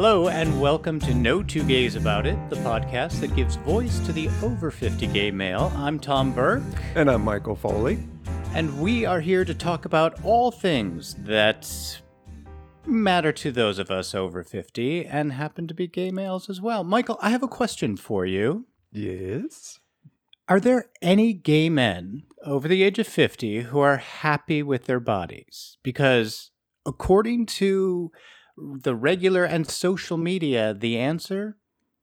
Hello, and welcome to No Two Gays About It, the podcast that gives voice to the over 50 gay male. I'm Tom Burke, And I'm Michael Foley. and we are here to talk about all things that matter to those of us over 50 and happen to be gay males as well. Michael, I have a question for you. Yes. Are there any gay men over the age of 50 who are happy with their bodies? Because according to the regular and social media, the answer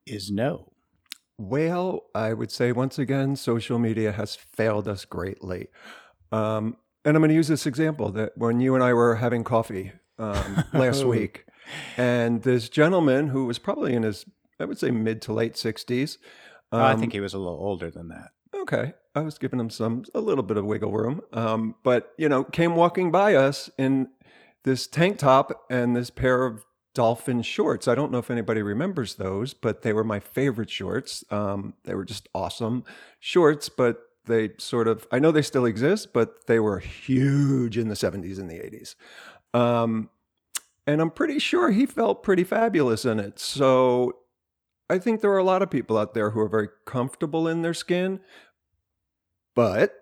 is no. Well, I would say once again, social media has failed us greatly. Um, and I'm going to use this example that when you and I were having coffee um, last week, and this gentleman who was probably in his, I would say, mid to late 60s. Oh, I um, think he was a little older than that. Okay. I was giving him some, a little bit of wiggle room. Um, but, you know, came walking by us in this tank top and this pair of dolphin shorts. I don't know if anybody remembers those, but they were my favorite shorts. Um, they were just awesome shorts, but they sort of, I know they still exist, but they were huge in the 70s and the 80s. Um, and I'm pretty sure he felt pretty fabulous in it. So I think there are a lot of people out there who are very comfortable in their skin, but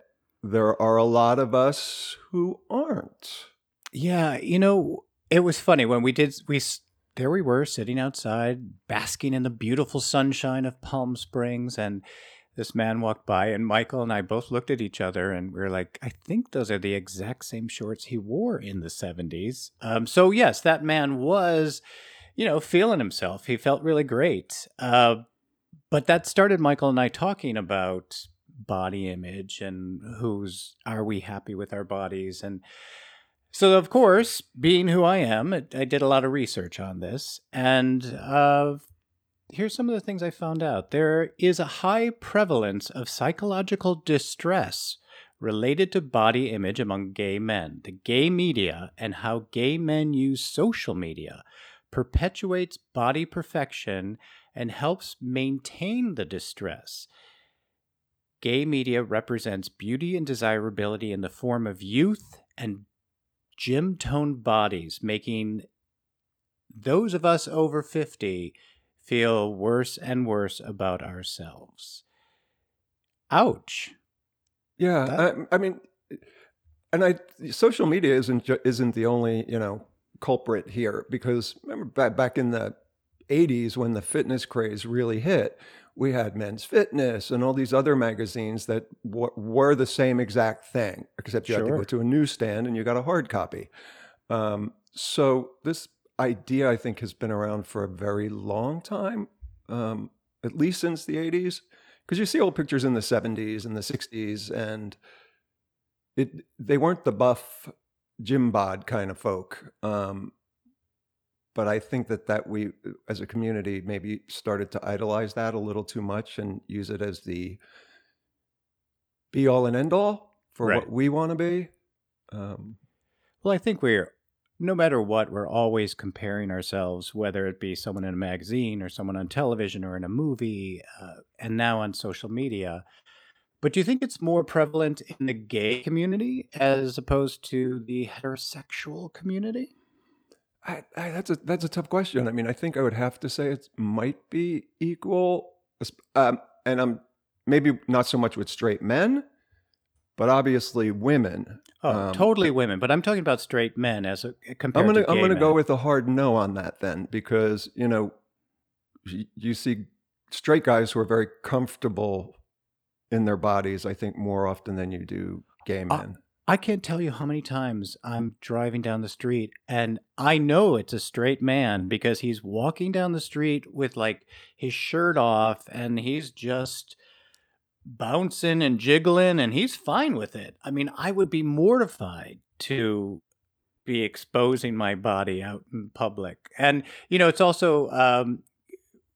there are a lot of us who aren't. Yeah, you know, it was funny when we did we there we were sitting outside basking in the beautiful sunshine of Palm Springs and this man walked by and Michael and I both looked at each other and we were like, I think those are the exact same shorts he wore in the 70s. Um, so yes, that man was, you know, feeling himself. He felt really great. Uh, but that started Michael and I talking about body image and who's are we happy with our bodies and so, of course, being who I am, I did a lot of research on this. And uh, here's some of the things I found out there is a high prevalence of psychological distress related to body image among gay men. The gay media and how gay men use social media perpetuates body perfection and helps maintain the distress. Gay media represents beauty and desirability in the form of youth and gym toned bodies, making those of us over 50 feel worse and worse about ourselves. Ouch. Yeah, That- I, I mean, and I social media isn't ju- isn't the only you know culprit here because remember back back in the '80s when the fitness craze really hit, we had Men's Fitness and all these other magazines that w- were the same exact thing, except you had to go to a newsstand and you got a hard copy. Um, so this idea, I think, has been around for a very long time, um, at least since the '80s because you see old pictures in the 70s and the 60s and it they weren't the buff gym bod kind of folk um, but i think that that we as a community maybe started to idolize that a little too much and use it as the be all and end all for Right. what we want to be um, Well, I think we're, no matter what, we're always comparing ourselves, whether it be someone in a magazine or someone on television or in a movie, uh, and now on social media. But do you think it's more prevalent in the gay community as opposed to the heterosexual community? I, I, that's a that's a tough question. I mean, I think I would have to say it might be equal, um, and I'm maybe not so much with straight men, but obviously women. Oh, Um, totally women. But I'm talking about straight men as a, compared I'm gonna to I'm gonna go with a hard no on that then because you know you see straight guys who are very comfortable in their bodies. I think more often than you do gay Uh, men. I can't tell you how many times I'm driving down the street and I know it's a straight man because he's walking down the street with like his shirt off and he's just bouncing and jiggling and he's fine with it. I mean, I would be mortified to be exposing my body out in public. And, you know, it's also, um,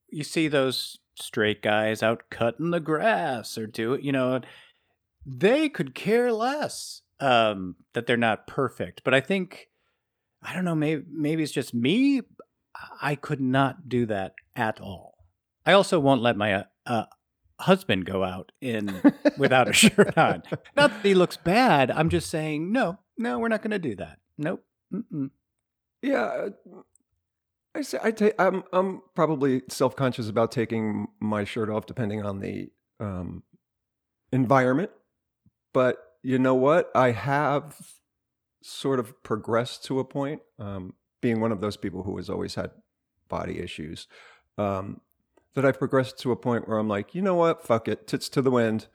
you see those straight guys out cutting the grass or do it, you know, they could care less um, that they're not perfect. But I think, I don't know, maybe, maybe it's just me. I could not do that at all. I also won't let my uh, uh, husband go out in without a shirt on. Not that he looks bad. I'm just saying, no, no, we're not going to do that. Nope. Mm-mm. Yeah, I say I take. I'm I'm probably self conscious about taking my shirt off, depending on the um, environment. But you know what? I have sort of progressed to a point, um, being one of those people who has always had body issues, um, that I've progressed to a point where I'm like, you know what? Fuck it, tits to the wind.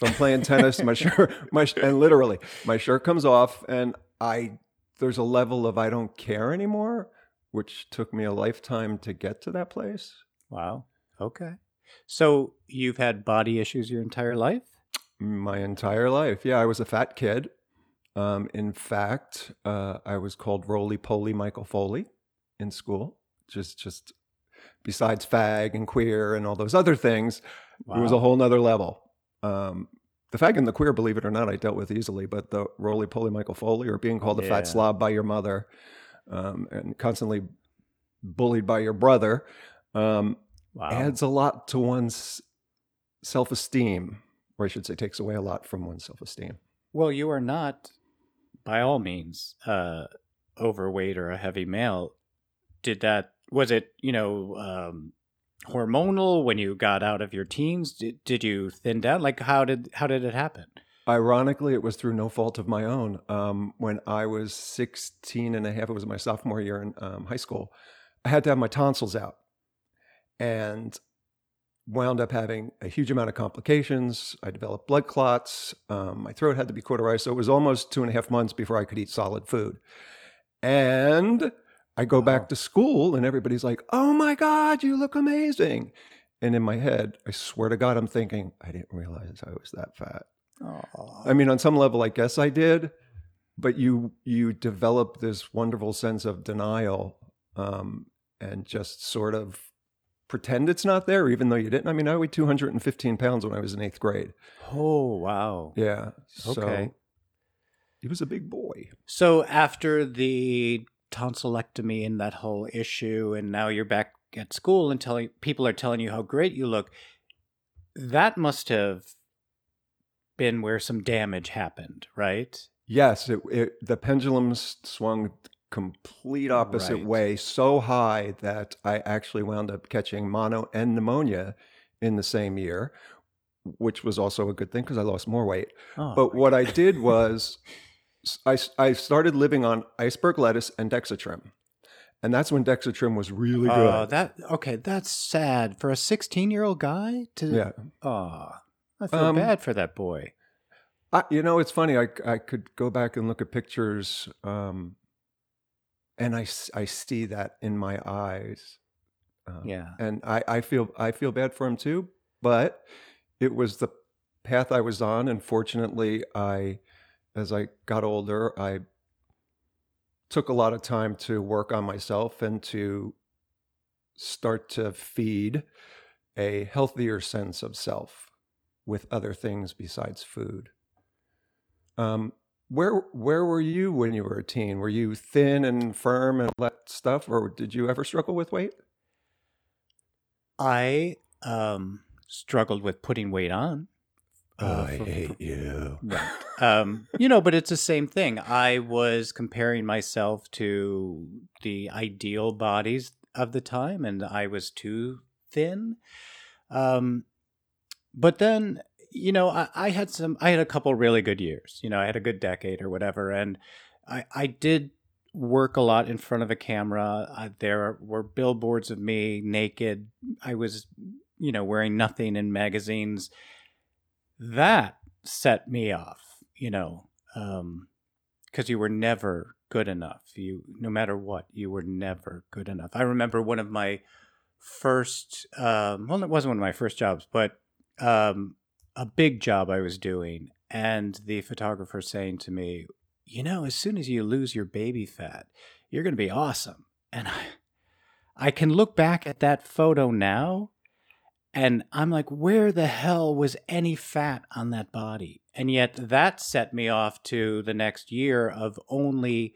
If I'm playing tennis, my shirt, my and literally my shirt comes off, and I there's a level of I don't care anymore, which took me a lifetime to get to that place. Wow. Okay. So you've had body issues your entire life? My entire life. Yeah, I was a fat kid. Um, in fact, uh, I was called Roly Poly Michael Foley in school. Just, just besides fag and queer and all those other things, wow. it was a whole nother level. Um, the fag and the queer, believe it or not, I dealt with easily, but the roly poly Michael Foley or being called a fat slob by your mother um, and constantly bullied by your brother um, wow. adds a lot to one's self esteem, or I should say, takes away a lot from one's self esteem. Well, you are not, by all means, uh, overweight or a heavy male. Did that, was it, you know, um, hormonal when you got out of your teens? Did, did you thin down? Like how did how did it happen? Ironically, it was through no fault of my own. Um, when I was 16 and a half, it was my sophomore year in um, high school, I had to have my tonsils out and wound up having a huge amount of complications. I developed blood clots. Um, my throat had to be cauterized. So it was almost two and a half months before I could eat solid food. And I go back to school and everybody's like, oh my God, you look amazing. And in my head, I swear to God, I'm thinking, I didn't realize I was that fat. Aww. I mean, on some level, I guess I did, but you you develop this wonderful sense of denial um, and just sort of pretend it's not there, even though you didn't. I mean, I weighed 215 pounds when I was in eighth grade. Oh wow! Yeah. Okay. So he was a big boy. So after the tonsillectomy and that whole issue, and now you're back at school and telling people are telling you how great you look. That must have been where some damage happened, right? Yes, it, it, the pendulum swung complete opposite right. way so high that I actually wound up catching mono and pneumonia in the same year, which was also a good thing because I lost more weight. Oh, but what I did was I, I started living on iceberg lettuce and Dexatrim. And that's when Dexatrim was really good. Oh, that okay. That's sad for a 16 year old guy to. Yeah. Oh, I feel um, bad for that boy. I, you know, it's funny. I I could go back and look at pictures, um, and I I see that in my eyes. Um, yeah. And I I feel I feel bad for him too, but it was the path I was on, and fortunately, I as I got older, I took a lot of time to work on myself and to start to feed a healthier sense of self with other things besides food. Um, where where were you when you were a teen? Were you thin and firm and all that stuff, or did you ever struggle with weight? I um, struggled with putting weight on. Uh, I hate you. Right. Um, you know, but it's the same thing. I was comparing myself to the ideal bodies of the time, and I was too thin. Um, but then, you know, I, I had some, I had a couple really good years. You know, I had a good decade or whatever, and I, I did work a lot in front of a camera. Uh, there were billboards of me naked. I was, you know, wearing nothing in magazines that set me off, you know, um, because you were never good enough. You, no matter what, you were never good enough. I remember one of my first, um, well, it wasn't one of my first jobs, but um, a big job I was doing, and the photographer saying to me, "You know, as soon as you lose your baby fat, you're going to be awesome." And I, I can look back at that photo now and I'm like, where the hell was any fat on that body? And yet that set me off to the next year of only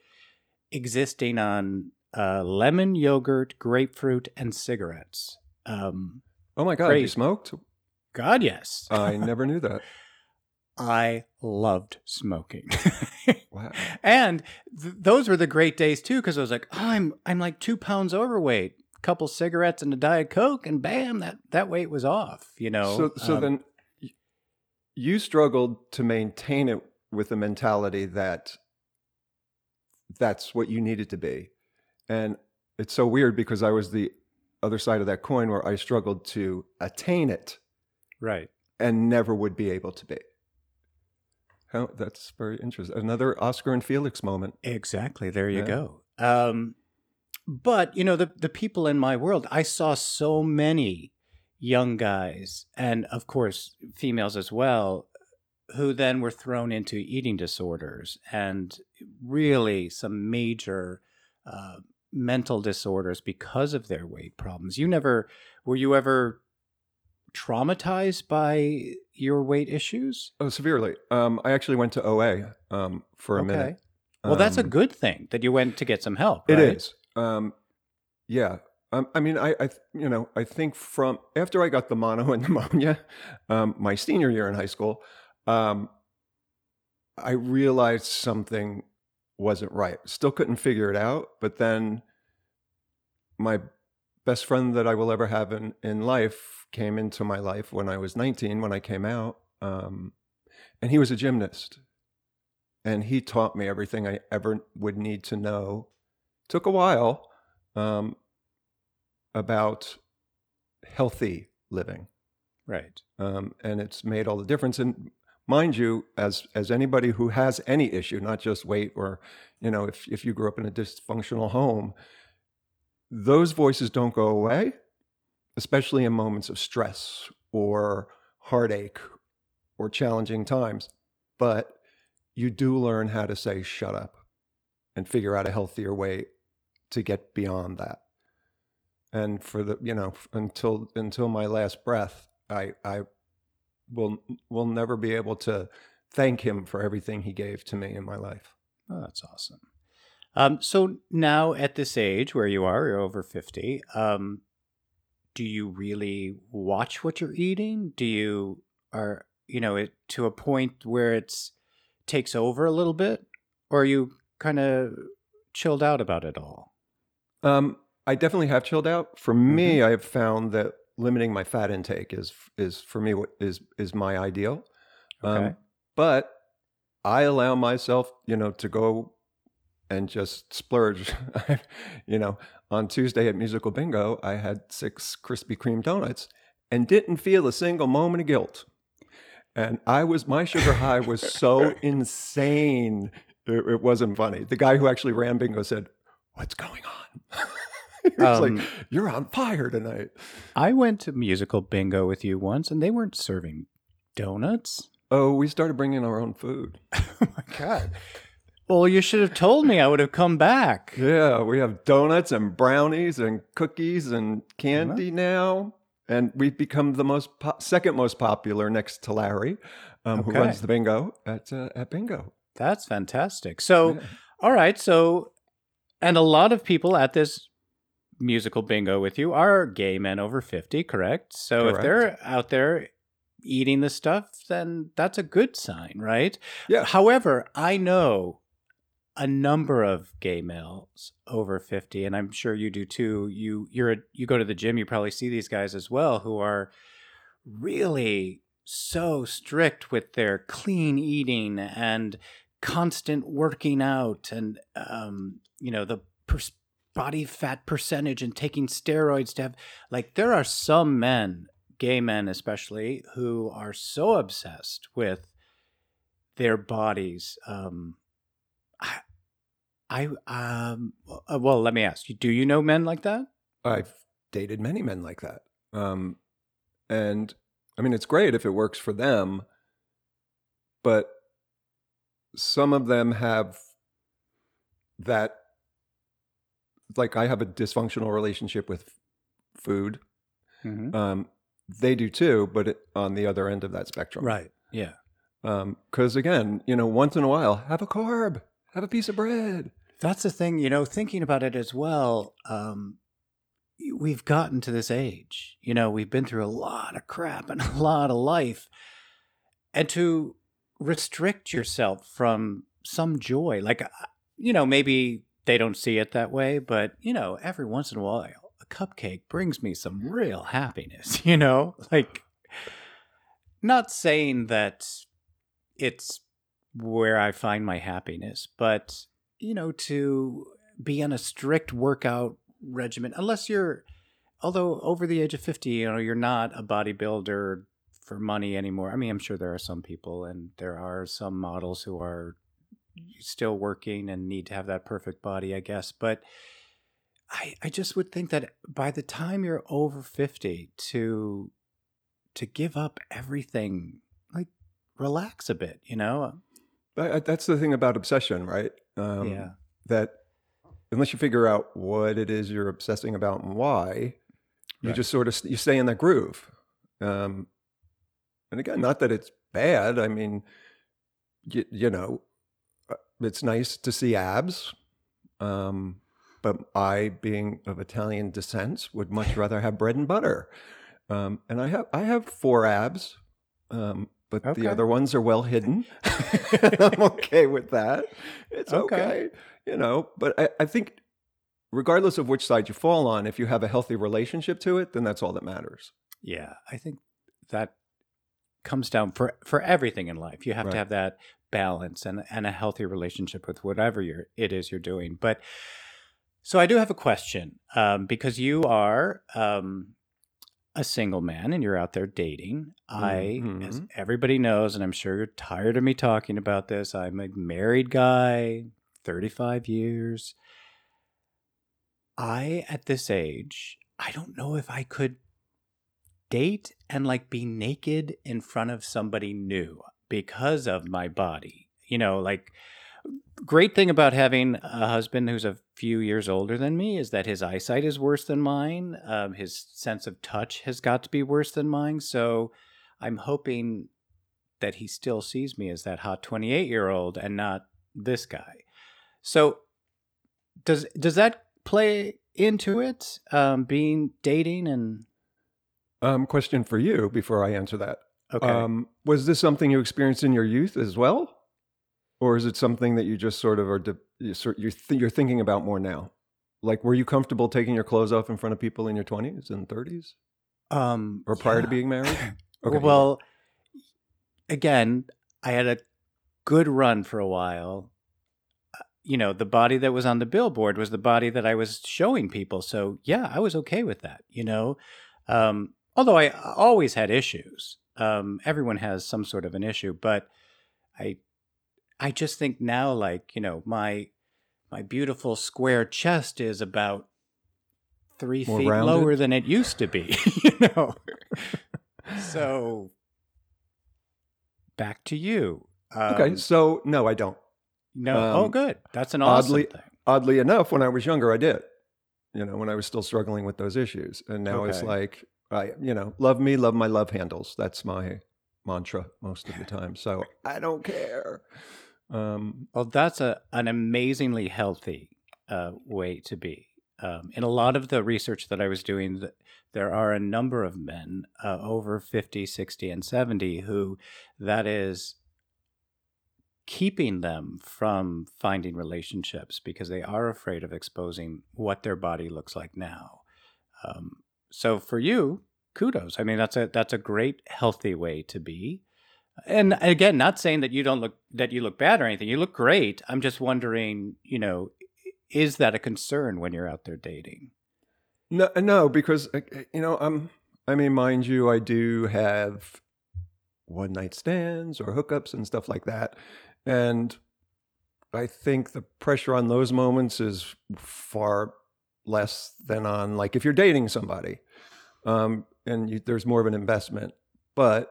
existing on uh, lemon yogurt, grapefruit, and cigarettes. Um, oh my God, crazy. you smoked? God, yes. I never knew that. I loved smoking. Wow. and th- those were the great days too because I was like, oh, I'm I'm like two pounds overweight. Couple cigarettes and a diet coke, and bam, that that weight was off. You know. So, so Um, then you struggled to maintain it with the mentality that that's what you needed to be. And it's so weird because I was the other side of that coin where I struggled to attain it right. and never would be able to be. How, that's very interesting. Another Oscar and Felix moment. Exactly. There you Yeah. go. Um, but you know, the the people in my world, I saw so many young guys, and of course females as well, who then were thrown into eating disorders and really some major uh, mental disorders because of their weight problems. You never were you ever traumatized by your weight issues? Oh, severely. Um, I actually went to OA um, for a minute. Well, that's a Um, good thing that you went to get some help. It right? is. Um, yeah. Um, I mean, I, I, you know, I think from after I got the mono and pneumonia, um, my senior year in high school, um, I realized something wasn't right. Still couldn't figure it out. But then my best friend that I will ever have in, in life came into my life when I was 19, when I came out. Um, and he was a gymnast. And he taught me everything I ever would need to know. Took a while um, about healthy living Right. um, and it's made all the difference. And mind you, as as anybody who has any issue, not just weight or you know, if if you grew up in a dysfunctional home, those voices don't go away, especially in moments of stress or heartache or challenging times. But you do learn how to say shut up and figure out a healthier way to get beyond that. And for the you know until until my last breath, I I will will never be able to thank him for everything he gave to me in my life. Oh, that's awesome. Um, so now at this age where you are, you're over 50, um, do you really watch what you're eating? Do you, are, you know, it to a point where it's takes over a little bit? Or are you kind of chilled out about it all? Um, I definitely have chilled out. For me, I have found that limiting my fat intake is is for me what is is my ideal. Okay. Um, but I allow myself, you know, to go and just splurge. you know, on Tuesday at Musical Bingo, I had six Krispy Kreme donuts and didn't feel a single moment of guilt. And I was my sugar high was so insane. It, it wasn't funny. The guy who actually ran bingo said, "What's going on?" was Um, like, "You're on fire tonight." I went to musical bingo with you once and they weren't serving donuts. Oh, we started bringing our own food. Oh my God. Well, you should have told me. I would have come back. Yeah, we have donuts and brownies and cookies and candy now. And we've become the most po- second most popular next to Larry, um, who runs the bingo at uh, at bingo. That's fantastic. So, Yeah. all right. So, and a lot of people at this musical bingo with you are gay men over 50, correct? So, if they're out there eating the stuff, then that's a good sign, right? Yeah. However, I know a number of gay males over 50 and I'm sure you do too. You you're a, you go to the gym, you probably see these guys as well who are really so strict with their clean eating and constant working out and um, you know the per- body fat percentage and taking steroids to have like there are some men gay men especially who are so obsessed with their bodies um i um uh, well let me ask you do you know men like that I've dated many men like that, um, and I mean it's great if it works for them, but some of them have that. Like I have a dysfunctional relationship with food. mm-hmm. Um, they do too, but it, on the other end of that spectrum. right yeah Because again, you know, once in a while, have a carb, have a piece of bread. That's the thing, you know, thinking about it as well. Um, we've gotten to this age, you know, we've been through a lot of crap and a lot of life. And to restrict yourself from some joy. Like, uh, you know, maybe they don't see it that way, but, you know, every once in a while, a cupcake brings me some real happiness, you know? Like, not saying that it's where I find my happiness, but, you know, to be on a strict workout regimen, unless you're, although over the age of 50, you know, you're not a bodybuilder for money anymore. I mean, I'm sure there are some people and there are some models who are still working and need to have that perfect body, I guess. But I, I just would think that by the time you're over 50 to to give up everything like relax a bit you know that's the thing about obsession right? Um, yeah. that unless you figure out what it is you're obsessing about and why you right. just sort of you stay in that groove. Um, and again not that it's bad. I mean you, you know uh, it's nice to see abs. Um, but i being of italian descent would much rather have bread and butter. Um, and i have i have four abs. Um, but okay. the other ones are well hidden. I'm okay with that. It's okay. okay. You know, but I, I think regardless of which side you fall on, if you have a healthy relationship to it, then that's all that matters. Yeah, I think that comes down for for everything in life. You have right. to have that balance and and a healthy relationship with whatever you're it is you're doing. But so I do have a question um, because you are um, a single man and you're out there dating. Mm-hmm. I, as mm-hmm. everybody knows, and I'm sure you're tired of me talking about this, I'm a married guy, 35 years. I, at this age, I don't know if I could date and like be naked in front of somebody new because of my body. You know, like great thing about having a husband who's a few years older than me is that his eyesight is worse than mine. Um, his sense of touch has got to be worse than mine. So I'm hoping that he still sees me as that hot 28 year old and not this guy. So does does that play into it? Um, being dating and um, question for you before I answer that. Okay. Um, was this something you experienced in your youth as well? Or is it something that you just sort of are you're th- you're thinking about more now? Like, were you comfortable taking your clothes off in front of people in your twenties and thirties, um, or prior yeah. to being married? Okay. Well, again, I had a good run for a while. Uh, you know, the body that was on the billboard was the body that I was showing people. So yeah, I was okay with that. You know, um, although I always had issues. Um, everyone has some sort of an issue, but I I just think now, like you know, my my beautiful square chest is about three More feet rounded? lower than it used to be. you know, so back to you. Um, okay, so no, I don't. No, oh, um, oh, good. That's an awesome oddly, thing. Oddly enough, when I was younger, I did. You know, when I was still struggling with those issues, and now okay. it's like, I, you know, love me, love my love handles. That's my mantra most of the time. So I don't care. Um, well, that's a an amazingly healthy uh, way to be. Um, in a lot of the research that I was doing, there are a number of men uh, over 50, 60, and 70 who that is keeping them from finding relationships because they are afraid of exposing what their body looks like now. Um, so for you, kudos. I mean, that's a that's a great healthy way to be. And again, not saying that you don't look that you look bad or anything. You look great. I'm just wondering, you know, is that a concern when you're out there dating? No, no, because uh, uh, you know, I'm. I mean, mind you, I do have one night stands or hookups and stuff like that, and I think the pressure on those moments is far less than on like if you're dating somebody, um, and you, there's more of an investment. But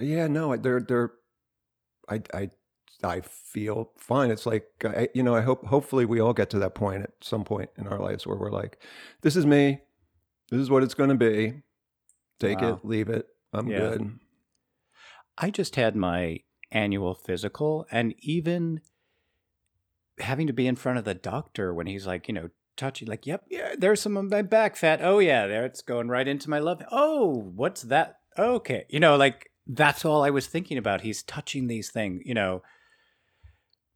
yeah, no, they're they're. I I I feel fine. It's like I, you know, I hope hopefully we all get to that point at some point in our lives where we're like, this is me, this is what it's going to be. Take wow. it, leave it. I'm yeah. good. I just had my annual physical, and even having to be in front of the doctor when he's like, you know, touching, like, yep, yeah, there's some of my back fat. Oh yeah, there it's going right into my love. Oh, what's that? Okay, you know, like that's all I was thinking about. He's touching these things, you know.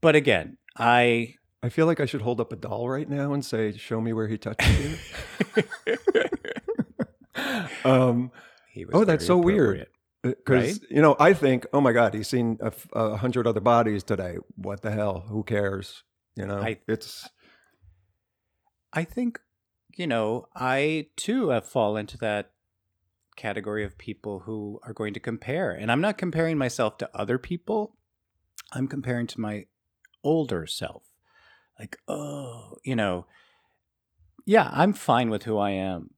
But again, I I feel like I should hold up a doll right now and say, "Show me where he touches you." um, Oh, that's so weird. because you know, I think, "Oh my God, he's seen a, f- a hundred other bodies today. What the hell? Who cares?" You know, I- it's I think, you know, I too have fallen into that category of people who are going to compare. And I'm not comparing myself to other people, I'm comparing to my older self. Like, oh, you know, yeah, I'm fine with who I am.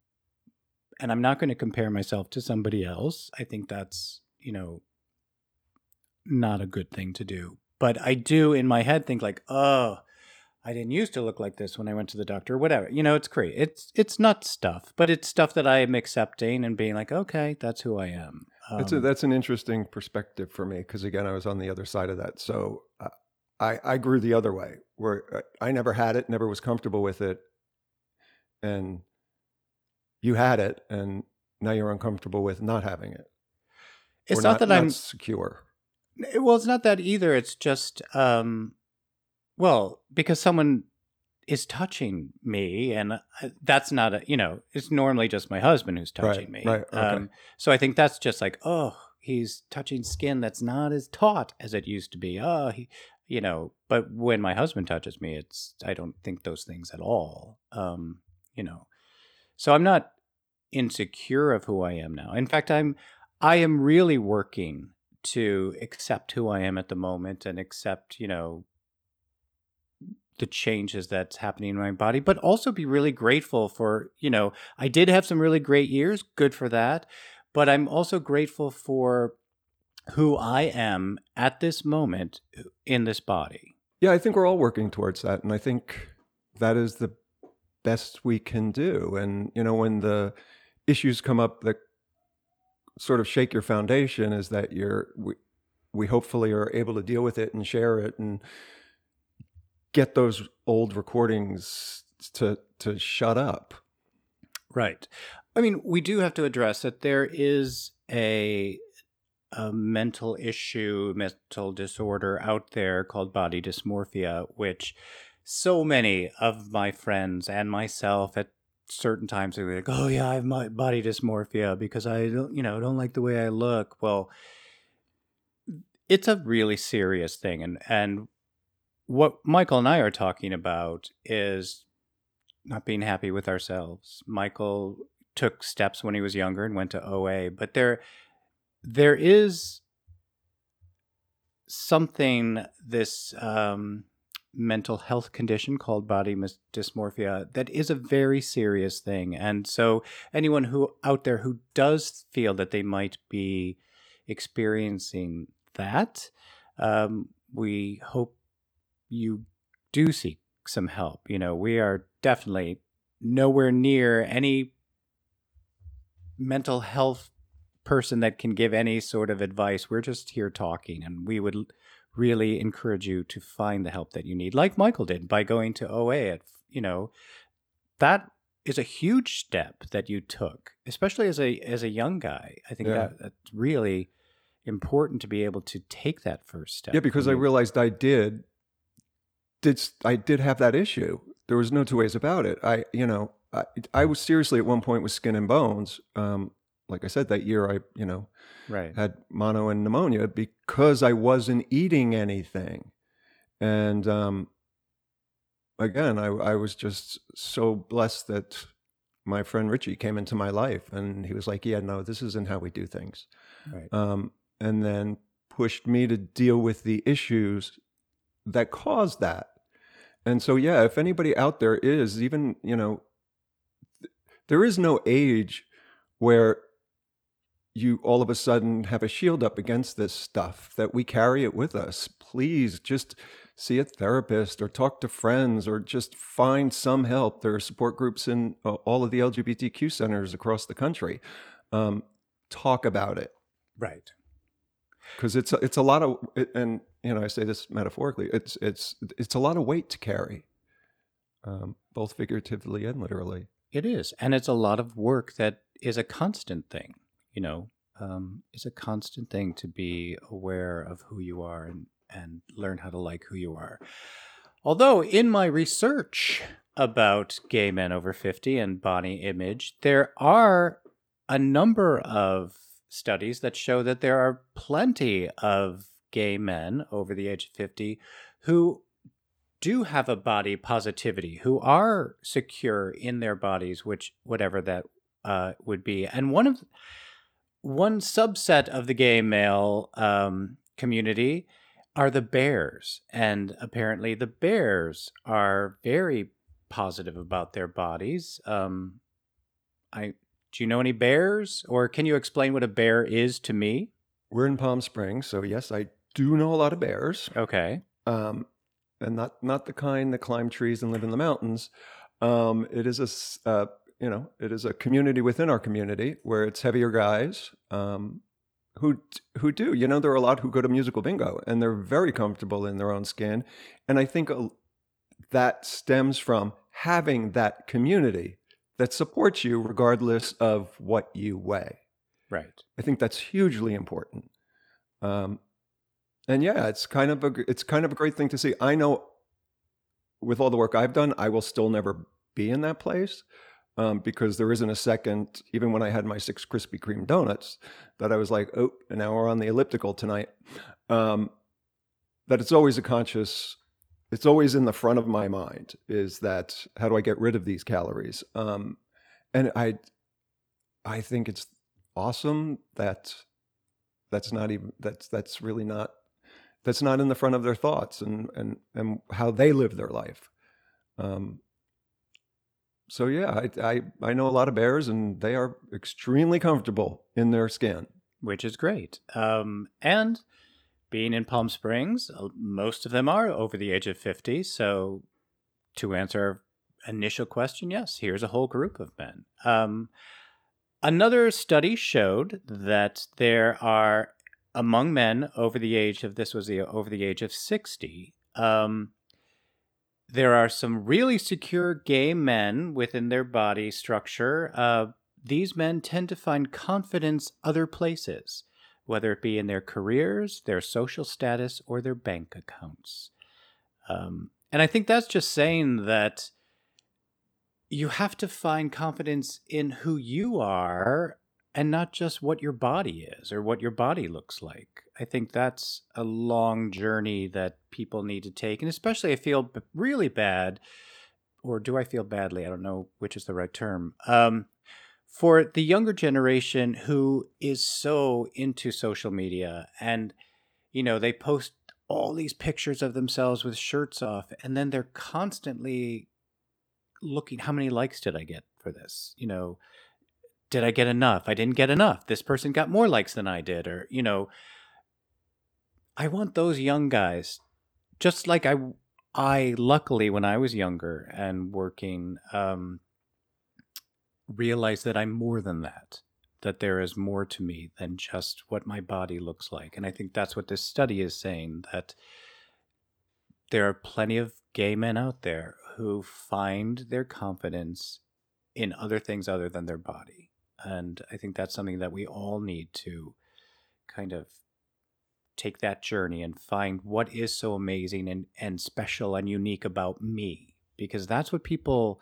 And I'm not going to compare myself to somebody else. I think that's, you know, not a good thing to do. But I do in my head think like, oh, I didn't used to look like this when I went to the doctor, or whatever. You know, it's great. It's it's not stuff, but it's stuff that I am accepting and being like, okay, that's who I am. That's a, Um, that's an interesting perspective for me because again, I was on the other side of that. So uh, I I grew the other way where uh, I never had it, never was comfortable with it, and you had it, and now you're uncomfortable with not having it. it's or not, that I'm secure. well, it's not that either. It's just um, well, because someone is touching me, and that's not a you know, it's normally just my husband who's touching me. right, okay. Um, so I think that's just like, oh, he's touching skin that's not as taut as it used to be. Oh, he, you know. But when my husband touches me, it's I don't think those things at all. Um, you know, so I'm not insecure of who I am now. In fact, I'm I am really working to accept who I am at the moment and accept, you know, the changes that's happening in my body, but also be really grateful for, you know, I did have some really great years, good for that, but I'm also grateful for who I am at this moment uh, in this body. Yeah, I think we're all working towards that, and I think that is the best we can do. And you know, when the issues come up that sort of shake your foundation, is that you're we, we hopefully are able to deal with it and share it and get those old recordings to to shut up. Right. I mean, we do have to address that there is a a mental issue, mental disorder out there called body dysmorphia, which so many of my friends and myself at certain times are like, "Oh yeah, I have my body dysmorphia because I don't, you know, don't like the way I look." Well, it's a really serious thing, and and what Michael and I are talking about is not being happy with ourselves. Michael took steps when he was younger and went to OA, but there there is something this um, mental health condition called body mis- dysmorphia that is a very serious thing and so anyone who out there who does feel that they might be experiencing that um, we hope you do seek some help you know we are definitely nowhere near any mental health person that can give any sort of advice. We're just here talking, and we would really encourage you to find the help that you need, like Michael did by going to OA. At you know, that is a huge step that you took, especially as a as a young guy. I think Yeah. that that's really important to be able to take that first step. Yeah, because I realized I did did I did have that issue. There was no two ways about it. I you know I, I was seriously at one point with skin and bones. Um, like I said, that year I you know right. had mono and pneumonia because I wasn't eating anything, and um, again I I was just so blessed that my friend Richie came into my life and he was like, yeah, no, this isn't how we do things Right. um, and then pushed me to deal with the issues that caused that. And so, yeah, if anybody out there is even, you know, th- there is no age where you all of a sudden have a shield up against this stuff that we carry it with us. Please just see a therapist or talk to friends or just find some help. There are support groups in uh, all of the LGBTQ centers across the country. Um, talk about it Right. because it's a, it's a lot of and you know I say this metaphorically it's it's it's a lot of weight to carry um, both figuratively and literally It is. And it's a lot of work that is a constant thing. You know, um, is a constant thing to be aware of who you are and, and learn how to like who you are. Although, in my research about gay men over 50 and body image, there are a number of studies that show that there are plenty of gay men over the age of 50 who do have a body positivity, who are secure in their bodies, which whatever that uh, would be. And one of one subset of the gay male um, community are the bears, and apparently the bears are very positive about their bodies. Um, I do you know any bears, or can you explain what a bear is to me? We're in Palm Springs, so yes, I do know a lot of bears. Okay. Um, and not not the kind that climb trees and live in the mountains. Um, it is a uh, you know it is a community within our community where it's heavier guys um, who who do you know there are a lot who go to musical bingo and they're very comfortable in their own skin, and I think that stems from having that community that supports you regardless of what you weigh. Right. I think that's hugely important. Um, and yeah, it's kind of a it's kind of a great thing to see. I know with all the work I've done, I will still never be in that place um, because there isn't a second. Even when I had my six Krispy Kreme donuts, that I was like, oh, now we're on the elliptical tonight. Um, that it's always a conscious. It's always in the front of my mind. Is that how do I get rid of these calories? Um, and I, I think it's awesome that that's not even that's that's really not that's not in the front of their thoughts and and and how they live their life. Um, so yeah, I, I I know a lot of bears, and they are extremely comfortable in their skin, which is great. Um, and being in Palm Springs, uh, most of them are over the age of fifty. So to answer initial question, yes, here's a whole group of men. Um, another study showed that there are among men over the age of this was the over the age of 60 um, there are some really secure gay men within their body structure. Uh, these men tend to find confidence other places whether it be in their careers their social status or their bank accounts. Um, and i think that's just saying that you have to find confidence in who you are and not just what your body is or what your body looks like. I think that's a long journey that people need to take. And especially, I feel really bad, or do I feel badly? I don't know which is the right term. Um, for the younger generation who is so into social media and, you know, they post all these pictures of themselves with shirts off, and then they're constantly looking how many likes did I get for this? You know, did I get enough? I didn't get enough. This person got more likes than I did. Or, you know, I want those young guys, just like I, I luckily, when I was younger and working, um, realized that I'm more than that, that there is more to me than just what my body looks like. And I think that's what this study is saying that there are plenty of gay men out there who find their confidence in other things other than their body. And I think that's something that we all need to kind of take that journey and find what is so amazing and, and special and unique about me, because that's what people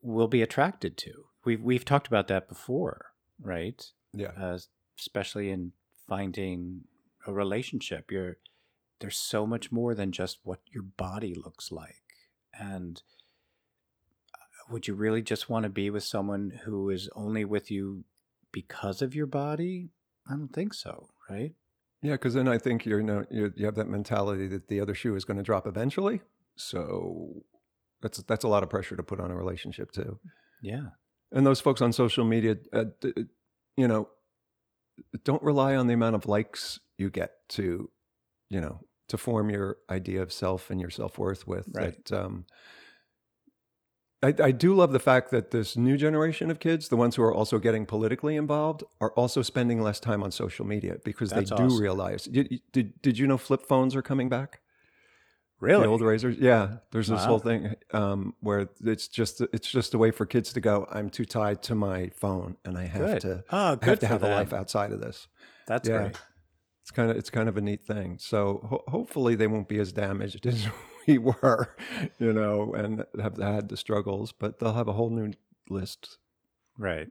will be attracted to. We've, we've talked about that before, right? Yeah. Uh, especially in finding a relationship. You're, there's so much more than just what your body looks like. And would you really just want to be with someone who is only with you because of your body? I don't think so, right? Yeah, because then I think you're, you, know, you're, you have that mentality that the other shoe is going to drop eventually. So that's that's a lot of pressure to put on a relationship too. Yeah, and those folks on social media, uh, you know, don't rely on the amount of likes you get to, you know, to form your idea of self and your self worth with. Right. That, um, I, I, do love the fact that this new generation of kids, the ones who are also getting politically involved, are also spending less time on social media because That's they do awesome. realize. Did, did, did you know flip phones are coming back? Really? The old Razrs, yeah. There's this Wow. whole thing um, where it's just it's just a way for kids to go. I'm too tied to my phone, and I have Good. to Oh, I have to have a life outside of this. That's Yeah. great. It's kind of it's kind of a neat thing. So ho- hopefully they won't be as damaged as we were, you know, and have had the struggles. But they'll have a whole new list. Right.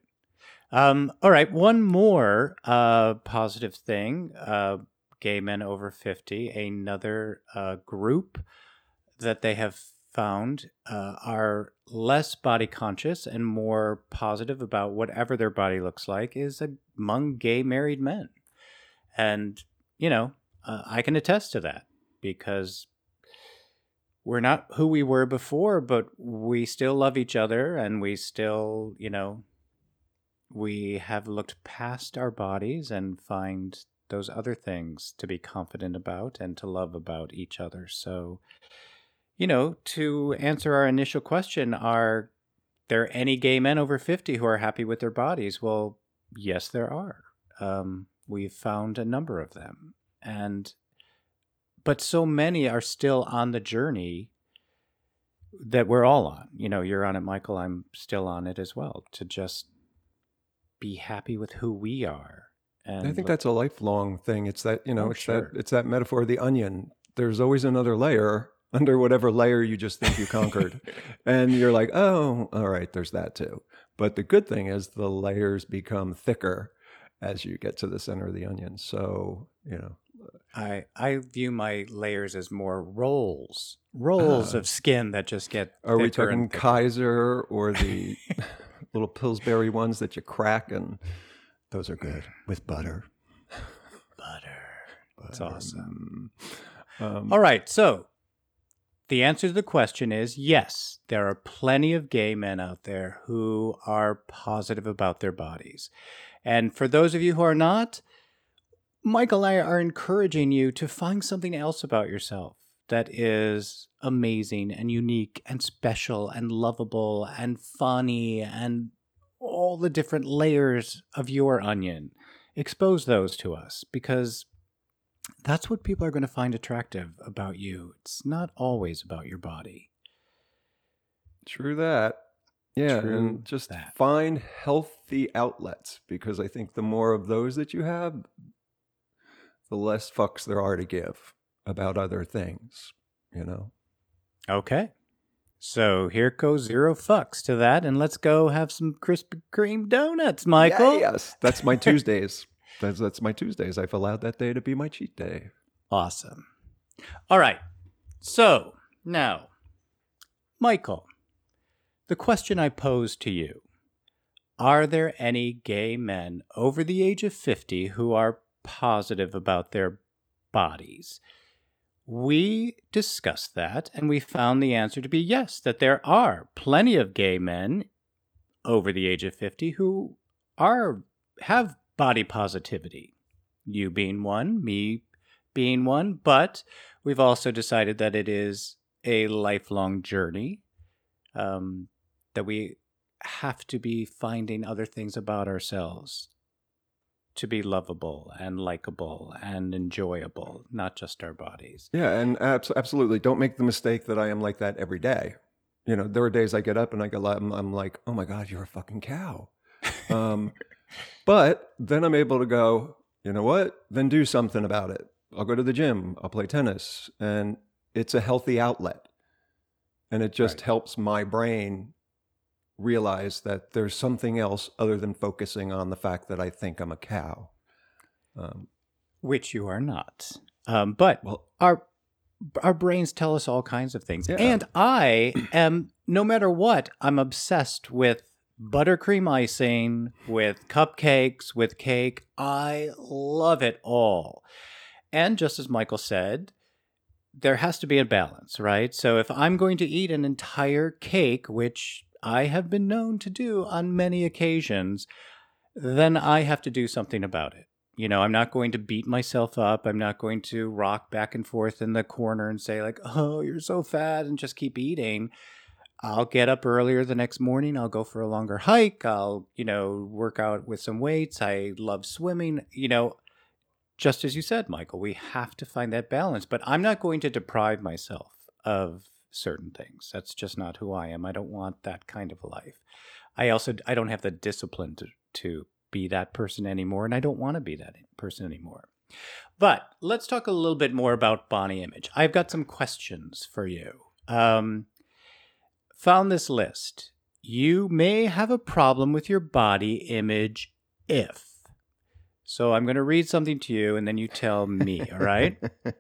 Um, all right. One more uh, positive thing uh, gay men over 50, another uh, group that they have found uh, are less body conscious and more positive about whatever their body looks like is among gay married men. And, you know, uh, I can attest to that because we're not who we were before, but we still love each other and we still, you know, we have looked past our bodies and find those other things to be confident about and to love about each other. So, you know, to answer our initial question, are there any gay men over 50 who are happy with their bodies? Well, yes, there are. Um, we've found a number of them. And, but so many are still on the journey that we're all on. You know, you're on it, Michael. I'm still on it as well to just be happy with who we are. And I think look- that's a lifelong thing. It's that you know, Oh, it's sure. that it's that metaphor of the onion. There's always another layer under whatever layer you just think you conquered, and you're like, oh, all right, there's that too. But the good thing is the layers become thicker as you get to the center of the onion. So you know, I I view my layers as more rolls, rolls Ah. of skin that just get. are we talking. Kaiser or the little Pillsbury ones that you crack and those are good with butter. butter? That's awesome. Um, All right, so the answer to the question is yes. There are plenty of gay men out there who are positive about their bodies, and for those of you who are not, Michael and I are encouraging you to find something else about yourself that is amazing and unique and special and lovable and funny and all the different layers of your onion. Expose those to us because that's what people are going to find attractive about you. It's not always about your body. True that. Yeah, True and just that. find healthy outlets because I think the more of those that you have, the less fucks there are to give about other things, you know? Okay. So here goes zero fucks to that, and let's go have some Krispy Kreme donuts, Michael. Yes, that's my Tuesdays. that's, that's my Tuesdays. I've allowed that day to be my cheat day. Awesome. All right. So now, Michael, the question I pose to you Are there any gay men over the age of 50 who are positive about their bodies? We discussed that and we found the answer to be yes, that there are plenty of gay men over the age of 50 who are have body positivity. You being one, me being one, but we've also decided that it is a lifelong journey. Um, that we have to be finding other things about ourselves to be lovable and likable and enjoyable, not just our bodies. Yeah, and abs- absolutely. Don't make the mistake that I am like that every day. You know, there are days I get up and I go, I'm, I'm like, oh my God, you're a fucking cow. Um, but then I'm able to go, you know what? Then do something about it. I'll go to the gym, I'll play tennis, and it's a healthy outlet. And it just Right. helps my brain realize that there's something else other than focusing on the fact that I think I'm a cow. Um, Which you are not. Um, but well, our our brains tell us all kinds of things. Yeah. And I am no matter what, I'm obsessed with buttercream icing, with cupcakes, with cake. I love it all. And just as Michael said, there has to be a balance, right? So if I'm going to eat an entire cake, which I have been known to do on many occasions, then I have to do something about it. You know, I'm not going to beat myself up. I'm not going to rock back and forth in the corner and say, like, oh, you're so fat and just keep eating. I'll get up earlier the next morning. I'll go for a longer hike. I'll, you know, work out with some weights. I love swimming. You know, just as you said, Michael, we have to find that balance. But I'm not going to deprive myself of certain things. That's just not who I am. I don't want that kind of a life. I also I don't have the discipline to to be that person anymore and I don't want to be that person anymore. But let's talk a little bit more about body image. I've got some questions for you. Um, found this list. You may have a problem with your body image if. So I'm going to read something to you and then you tell me, all right?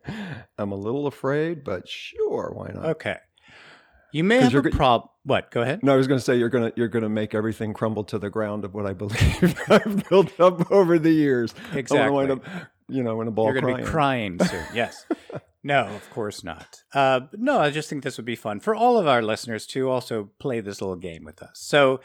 I'm a little afraid, but sure, why not? Okay. You may have a problem. What? Go ahead. No, I was going to say you're going to you're going to make everything crumble to the ground of what I believe I've built up over the years. Exactly. want to wind up, you know, in a ball You're going to be crying soon. Yes. no, of course not. Uh, no, I just think this would be fun for all of our listeners to also play this little game with us. So,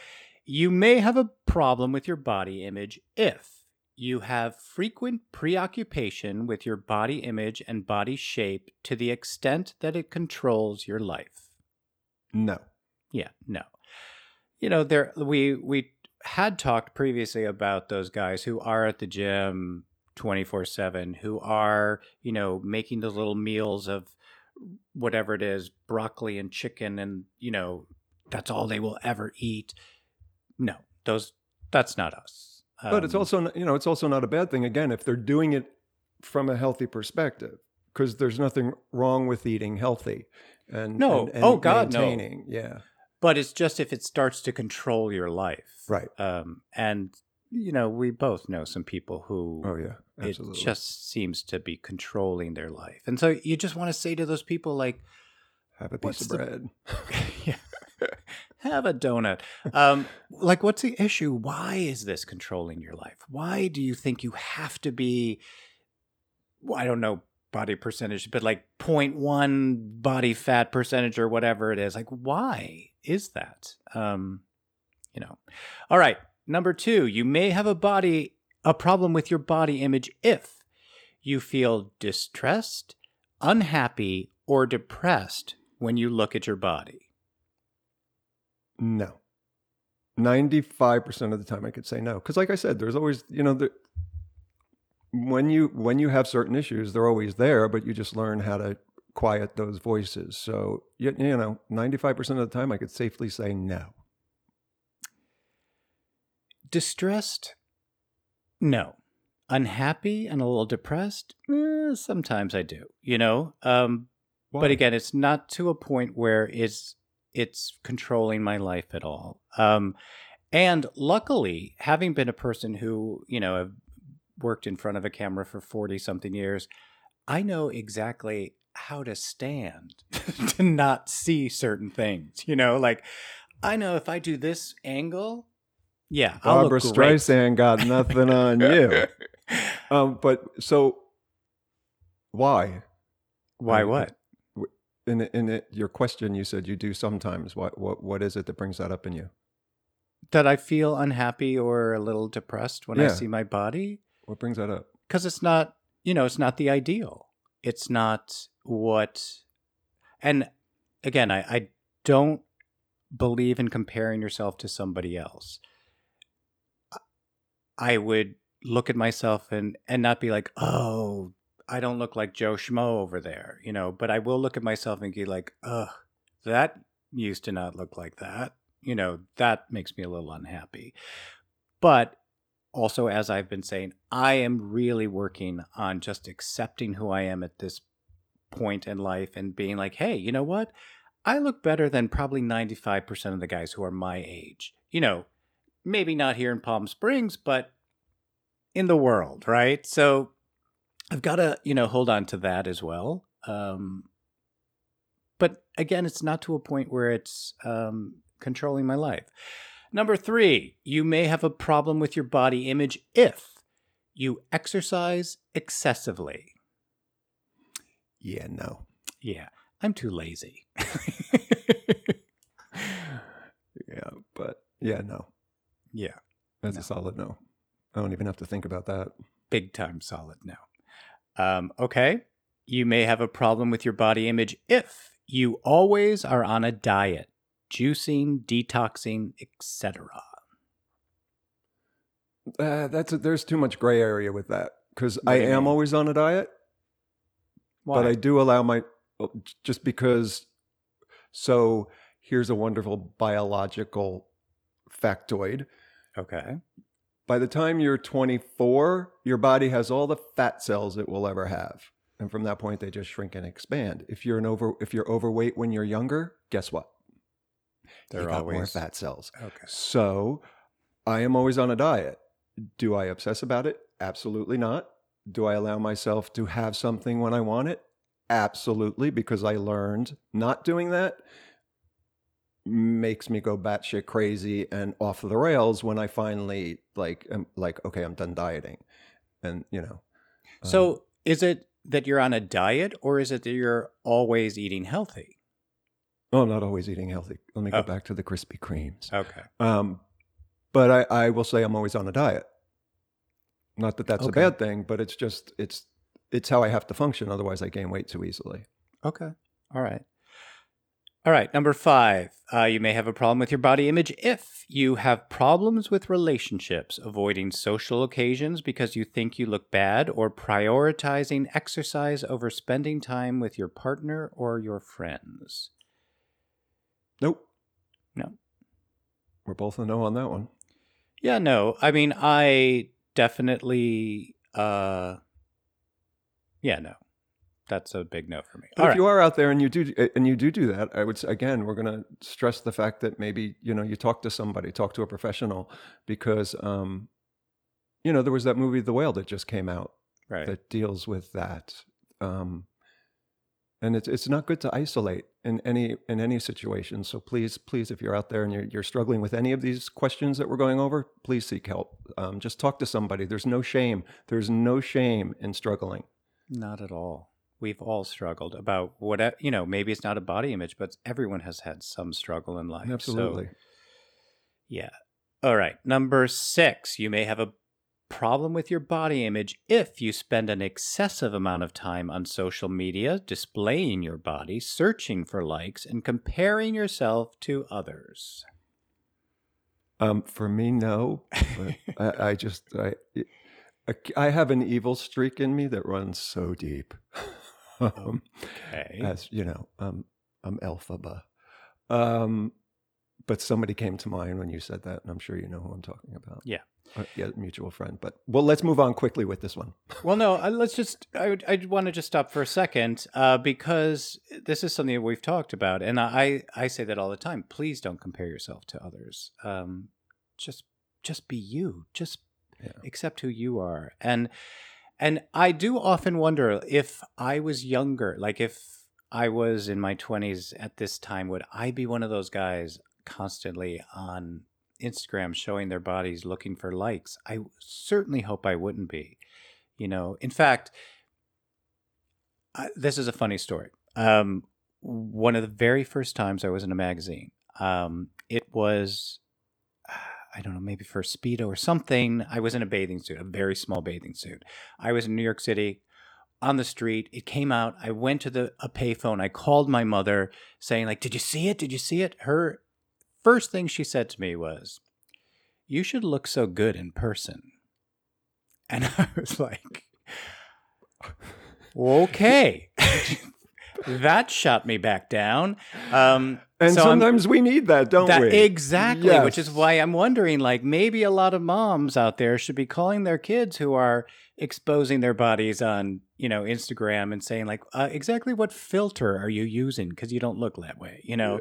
you may have a problem with your body image if you have frequent preoccupation with your body image and body shape to the extent that it controls your life. No. Yeah, no. You know, there we we had talked previously about those guys who are at the gym 24/7 who are, you know, making those little meals of whatever it is, broccoli and chicken and, you know, that's all they will ever eat. No, those that's not us. But it's Um, also you know, it's also not a bad thing again if they're doing it from a healthy perspective because there's nothing wrong with eating healthy and No. and- and Oh, God, no. Yeah. but it's just if it starts to control your life. Right. Um and you know, we both know some people who Oh yeah. Absolutely. It just seems to be controlling their life. And so you just want to say to those people, like, have a piece of the- bread. yeah, have a donut. Um, like, what's the issue? Why is this controlling your life? Why do you think you have to be, I don't know, body percentage, but like 0.1 body fat percentage or whatever it is? Like, why is that? Um, you know, all right. Number two, you may have a body, a problem with your body image if you feel distressed, unhappy, or depressed when you look at your body. No. 95% of the time I could say no. Cuz like I said, there's always, you know, the, when you when you have certain issues, they're always there, but you just learn how to quiet those voices. So, you, you know, 95% of the time I could safely say no. Distressed? No. Unhappy and a little depressed? Eh, sometimes I do, you know? Um, but again, it's not to a point where it's it's controlling my life at all. Um, and luckily, having been a person who you know have worked in front of a camera for forty something years, I know exactly how to stand to not see certain things. You know, like I know if I do this angle, yeah, I'll Barbara. Streisand got nothing on you. Um, but so why? Why? What? In in it, your question, you said you do sometimes. What what what is it that brings that up in you? That I feel unhappy or a little depressed when I see my body. What brings that up? because it's not you know it's not the ideal it's not what and again i, I don't believe in comparing yourself to somebody else i would look at myself and and not be like oh i don't look like joe schmo over there you know but i will look at myself and be like ugh that used to not look like that you know that makes me a little unhappy. But also as i've been saying i am really working on just accepting who i am at this point in life and being like hey you know what? I look better than probably 95% of the guys who are my age you know maybe not here in palm springs but in the world right? So i've got to you know hold on to that as well um but again it's not to a point where it's um controlling my life Number three, you may have a problem with your body image if you exercise excessively. Yeah, no. Yeah, I'm too lazy. Yeah, but yeah, no. yeah, That's No. a solid no. I don't even have to think about that. big time solid no. Um, okay, you may have a problem with your body image if you always are on a diet, juicing, detoxing, etc. Uh, that's a, there's too much gray area with that because I am mean? always on a diet, Why? but I do allow my just because So here's a wonderful biological factoid. Okay. By the time you're 24, your body has all the fat cells it will ever have. And from that point they just shrink and expand. If you're an over if you're overweight when you're younger, guess what? They're you got always more fat cells. Okay. So I am always on a diet. Do I obsess about it? Absolutely not. Do I allow myself to have something when I want it? Absolutely, because I learned not doing that makes me go batshit crazy and off the rails when I finally like am like, okay, I'm done dieting. And you know. um, So is it that you're on a diet or is it that you're always eating healthy? oh, I'm not always eating healthy. Let me go Oh. back to the Krispy Kremes. Okay. Um, but I, I will say I'm always on a diet. Not that that's Okay. a bad thing, but it's just it's it's how I have to function. Otherwise, I gain weight too easily. Okay. All right. All right. Number five, uh, you may have a problem with your body image if you have problems with relationships, avoiding social occasions because you think you look bad, or prioritizing exercise over spending time with your partner or your friends. Nope. No. We're both a no on that one. Yeah, no. I mean, I definitely, uh, yeah, no. That's a big no for me. All if right. you are out there and you do and you do do that, I would say, again, we're going to stress the fact that maybe you know you talk to somebody, talk to a professional, because um, you know there was that movie The Whale that just came out right. that deals with that. Um, and it's it's not good to isolate in any in any situation. So please, please, if you're out there and you're you're struggling with any of these questions that we're going over, please seek help. Um, just talk to somebody. There's no shame. There's no shame in struggling. Not at all. We've all struggled about what you know. Maybe it's not a body image, but everyone has had some struggle in life. So, Absolutely. yeah. All right. Number six. You may have a problem with your body image if you spend an excessive amount of time on social media displaying your body, searching for likes, and comparing yourself to others. Um, for me, no. But I, I just I I have an evil streak in me that runs so deep. um, Okay. as you know, um, I'm Elphaba. Um, but somebody came to mind when you said that, and I'm sure you know who I'm talking about. Yeah. Uh, yeah, mutual friend. But well, let's move on quickly with this one. Well, no, uh, let's just, I, would- I want to just stop for a second uh, because this is something that we've talked about. And I, I say that all the time. Please don't compare yourself to others. Um, just, just be you. Just Yeah. accept who you are. And, and I do often wonder if I was younger, like if I was in my 20s at this time, would I be one of those guys constantly on Instagram showing their bodies looking for likes? I certainly hope I wouldn't be. You know, in fact, I, this is a funny story. Um, one of the very first times I was in a magazine, um, it was, I don't know, maybe for a Speedo or something. I was in a bathing suit, a very small bathing suit. I was in New York City on the street. It came out. I went to the a payphone. I called my mother saying, like, did you see it? Did you see it? Her first thing she said to me was, you should look so good in person. And I was like, okay. that shot me back down. Um, And so I'm- sometimes we need that, don't that, we? Exactly, which is why I'm wondering like maybe a lot of moms out there should be calling their kids who are exposing their bodies on, you know, Instagram and saying like uh, exactly what filter are you using cuz you don't look that way, you know.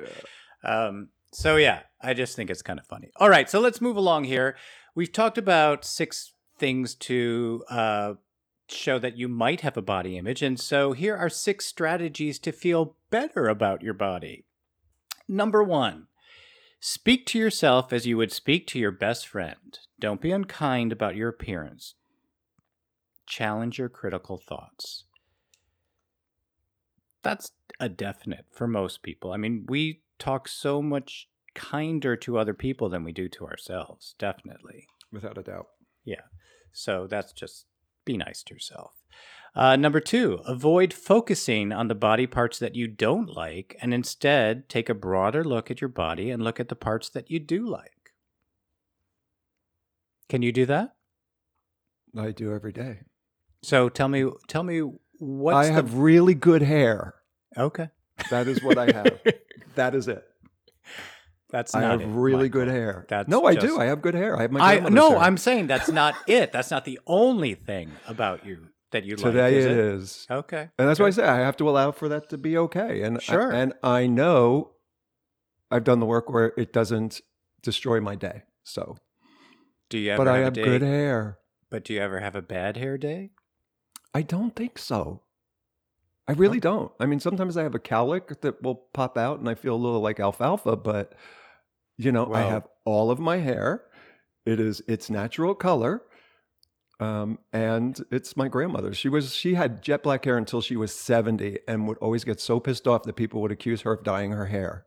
Um so yeah, I just think it's kind of funny. All right, so let's move along here. We've talked about six things to uh show that you might have a body image and so here are six strategies to feel better about your body. Number 1, Speak to yourself as you would speak to your best friend. Don't be unkind about your appearance. Challenge your critical thoughts. That's a definite for most people. I mean, we talk so much kinder to other people than we do to ourselves, definitely. Without a doubt. Yeah. So that's just be nice to yourself. Uh, number two, avoid focusing on the body parts that you don't like and instead take a broader look at your body and look at the parts that you do like. Can you do that? I do every day. So tell me, tell me what I the- have really good hair. okay. That is what I have. that is it. That's I have it, really Michael. good hair. That's no, I do. I have good hair. I have my I no, hair. I'm saying that's not it. That's not the only thing about you that you like. Today is it it is. Okay. And that's why I say I have to allow for that to be okay. And Sure. and I know I've done the work where it doesn't destroy my day. So, Do you ever but I have, have a day, good hair. But do you ever have a bad hair day? I don't think so. I really don't. I mean, sometimes I have a cowlick that will pop out and I feel a little like alfalfa, but you know, I have all of my hair. It is its natural color. Um, and it's my grandmother. She was she had jet black hair until she was 70 and would always get so pissed off that people would accuse her of dyeing her hair.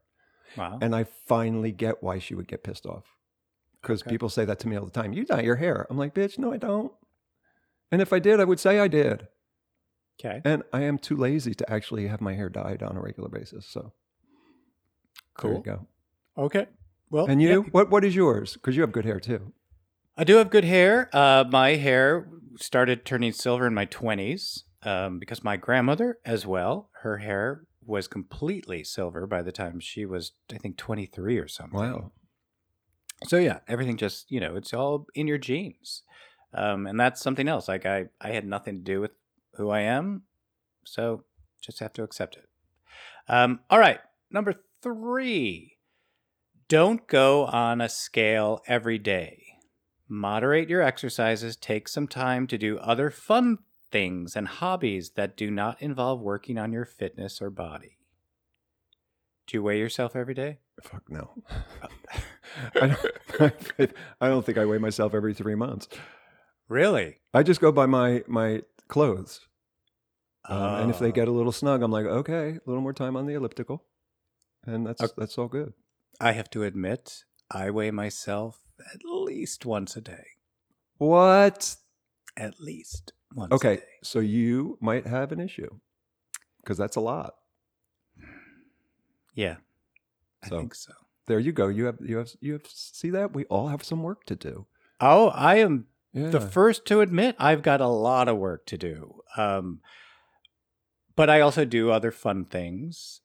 Wow. And I finally get why she would get pissed off. Because Okay. people say that to me all the time. You dye your hair. I'm like, bitch, no, I don't. And if I did, I would say I did. okay. And I am too lazy to actually have my hair dyed on a regular basis. So there Cool. you go. Okay. Well, And yeah, you, what what is yours? Because you have good hair too. I do have good hair. Uh, my hair started turning silver in my 20s um, because my grandmother, as well, her hair was completely silver by the time she was, I think, 23 or something. Wow. So yeah, everything just you know, it's all in your genes, um, and that's something else. Like I, I had nothing to do with who I am, so just have to accept it. Um, all right, number three, don't go on a scale every day. Moderate your exercises. Take some time to do other fun things and hobbies that do not involve working on your fitness or body. Do you weigh yourself every day? Fuck no. I, don't, I don't think I weigh myself every three months. Really? I just go by my my clothes. Um, and if they Oh. get a little snug, I'm like, okay, a little more time on the elliptical, and that's Ok- that's all good. I have to admit, I weigh myself at least once a day. What? At least once a Okay, so you might have an issue because that's a lot. Yeah. I So- think so. There you go. You have you have you have see that we all have some work to do. Oh, I am Yeah. the first to admit I've got a lot of work to do. Um, but I also do other fun things.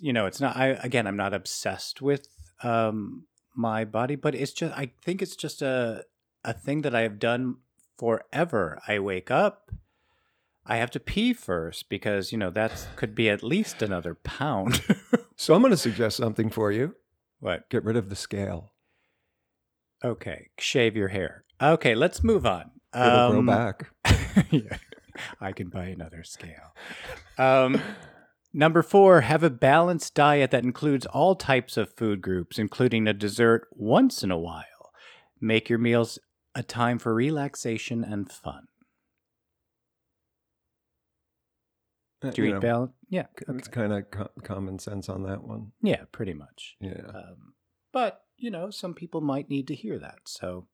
You know, it's not. I again, I'm not obsessed with um, my body, but it's just. I think it's just a a thing that I have done forever. I wake up. I have to pee first because you know that could be at least another pound. so I'm going to suggest something for you. what? Get rid of the scale. Okay, shave your hair. Okay, let's move on. It'll grow Um, back. yeah, I can buy another scale. Um, number four, have a balanced diet that includes all types of food groups, including a dessert once in a while. Make your meals a time for relaxation and fun. Uh, Do you, know, eat balance? Yeah. It's kind of co- common sense on that one. Yeah, pretty much. Yeah. Um, but you know, some people might need to hear that. So,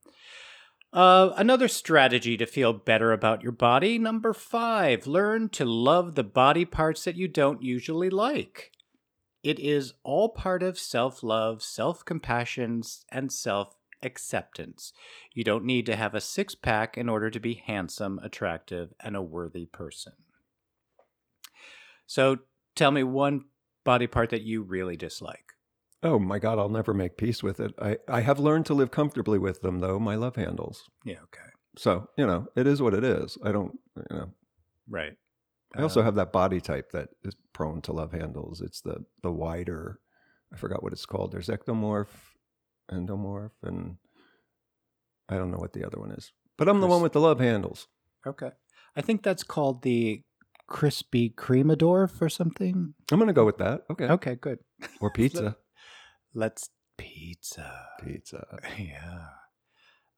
uh, another strategy to feel better about your body. Number five: learn to love the body parts that you don't usually like. It is all part of self-love, self-compassion, and self-acceptance. You don't need to have a six-pack in order to be handsome, attractive, and a worthy person. So, tell me one body part that you really dislike. Oh my God, I'll never make peace with it. I, I have learned to live comfortably with them, though, my love handles. Yeah, okay. So, you know, it is what it is. I don't, you know, Right. I also Um, have that body type that is prone to love handles. It's the, the wider, I forgot what it's called. There's ectomorph, endomorph, and I don't know what the other one is. But I'm the one with the love handles. Okay. I think that's called the crispy cremadorf or something. I'm going to go with that. Okay. Okay, good. Or pizza. Let's pizza. Pizza. Yeah.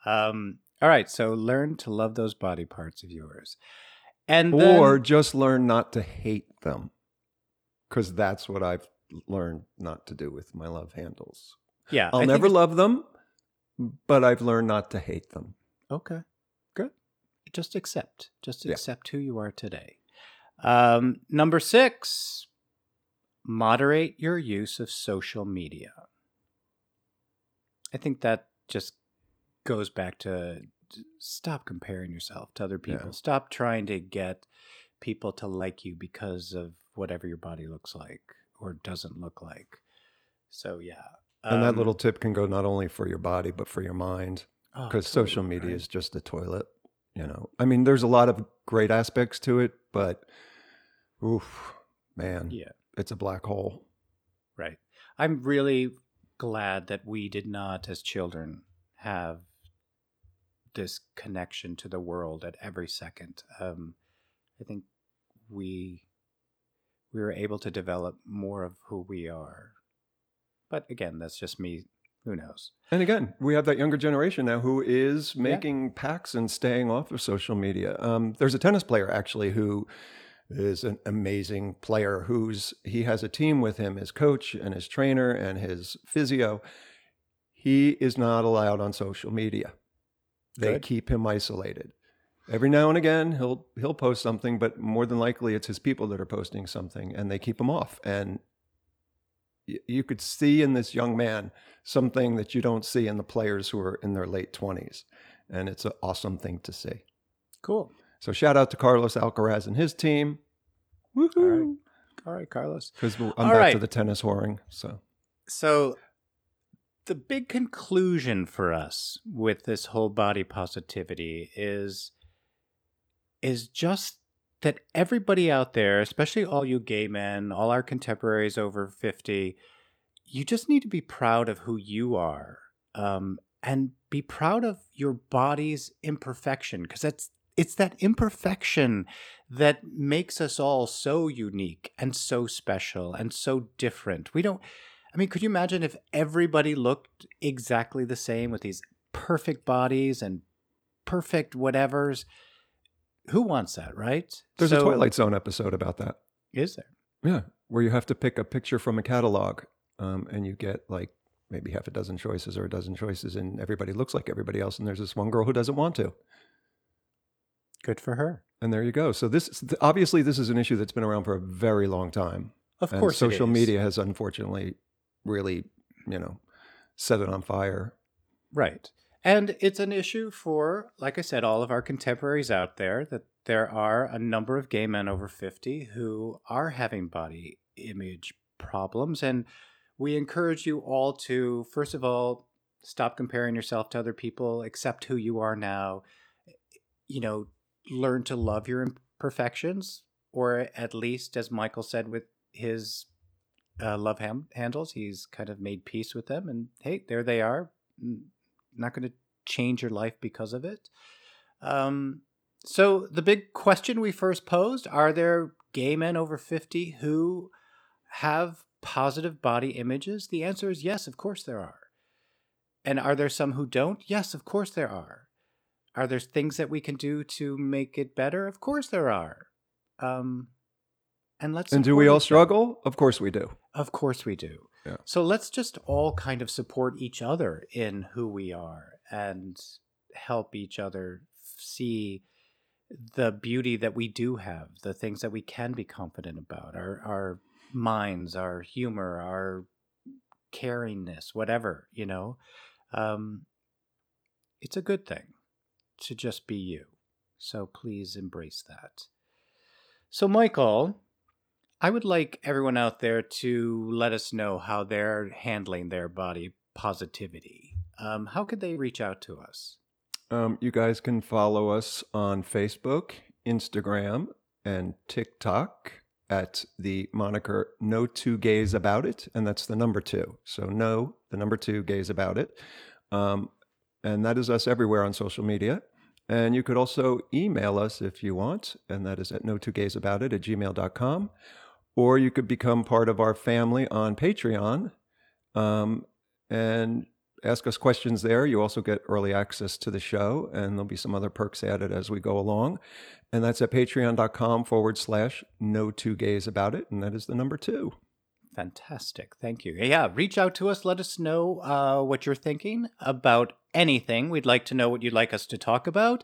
Um all right, so learn to love those body parts of yours. And then, Or just learn not to hate them. Because that's what I've learned not to do with my love handles. yeah, I'll I never love them, but I've learned not to hate them. Okay. Good. Just accept. Just Yeah. accept who you are today. Um, number six, moderate your use of social media. I think that just goes back to stop comparing yourself to other people. Yeah. Stop trying to get people to like you because of whatever your body looks like. or doesn't look like. So yeah. and that Um, little tip can go not only for your body but for your mind oh, because totally, social media right? is just a toilet. You know, I mean, there's a lot of great aspects to it, but oof, man, Yeah. It's a black hole. Right. I'm really glad that we did not, as children, have this connection to the world at every second. Um, I think we we were able to develop more of who we are. But again, that's just me. Who knows? And again, we have that younger generation now who is making packs and staying off of social media. Um, there's a tennis player actually who is an amazing player who's he has a team with him, his coach and his trainer and his physio. He is not allowed on social media. They Good. keep him isolated. Every now and again, he'll he'll post something, but more than likely, it's his people that are posting something, and they keep him off. And y- you could see in this young man something that you don't see in the players who are in their late twenties, and it's an awesome thing to see. Cool. So shout out to Carlos Alcaraz and his team. right. Woohoo! All right, Carlos. Because I'm All back right. to the tennis whoring. So So, the big conclusion for us with this whole body positivity is is just that everybody out there, especially all you gay men, all our contemporaries over 50, you just need to be proud of who you are um, and be proud of your body's imperfection because that's it's that imperfection that makes us all so unique and so special and so different. We don't I mean, could you imagine if everybody looked exactly the same with these perfect bodies and perfect whatevers? Who wants that, right? there's a Twilight Zone episode about that. Is there? Yeah, where you have to pick a picture from a catalog, um, and you get like maybe half a dozen choices or a dozen choices, and everybody looks like everybody else, and there's this one girl who doesn't want to, Good for her. and there you go. So this obviously this is an issue that's been around for a very long time. Of and course, social is. media has unfortunately really, you know, set it on fire. Right. And it's an issue for, like I said, all of our contemporaries out there that there are a number of gay men over 50 who are having body image problems. And we encourage you all to, first of all, stop comparing yourself to other people, accept who you are now, you know, learn to love your imperfections, or at least, as Michael said with his uh, love ham- handles, he's kind of made peace with them. And hey, there they are not going to change your life because of it. Um, so the big question we first posed: Are there gay men over fifty who have positive body images? The answer is yes. Of course there are. And are there some who don't? Yes, of course there are. Are there things that we can do to make it better? Of course there are. Um, and let's And do we all struggle? Of course we do. Of course we do. Yeah. So let's just all kind of support each other in who we are and help each other see the beauty that we do have, the things that we can be confident about, our our minds, our humor, our caringness, whatever, you know. Um, it's a good thing to just be you. So please embrace that. So, Michael, I would like everyone out there to let us know how they're handling their body positivity. Um, how could they reach out to us? Um, you guys can follow us on Facebook, Instagram, and TikTok at the moniker No Two Gays About It. And that's the number two. So, no, the number two gays about it. Um, and that is us everywhere on social media. And you could also email us if you want, and that is at no two gays about it at gmail.com. Or you could become part of our family on Patreon um, and ask us questions there. You also get early access to the show, and there'll be some other perks added as we go along. And that's at patreon.com forward slash no two gays about it. And that is the number two. Fantastic. Thank you. Yeah, reach out to us. Let us know uh, what you're thinking about anything. We'd like to know what you'd like us to talk about.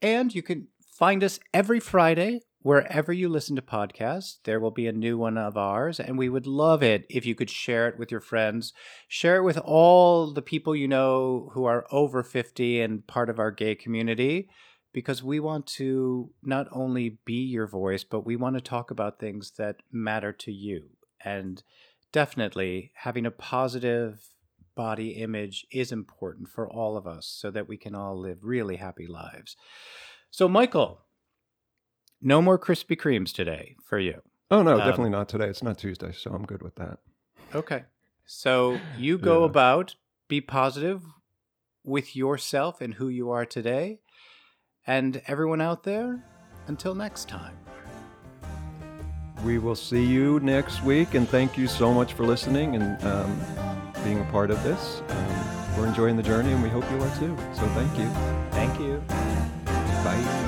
And you can find us every Friday wherever you listen to podcasts. There will be a new one of ours. And we would love it if you could share it with your friends. Share it with all the people you know who are over 50 and part of our gay community. Because we want to not only be your voice, but we want to talk about things that matter to you And definitely having a positive body image is important for all of us so that we can all live really happy lives. So, Michael, no more Krispy Kremes today for you. Oh no, Um, definitely not today. It's not Tuesday, so I'm good with that. Okay. So you go Yeah. about, be positive with yourself and who you are today. And everyone out there, until next time. We will see you next week, and thank you so much for listening and um, being a part of this. Um, we're enjoying the journey, and we hope you are too. So thank you. Thank you. Bye.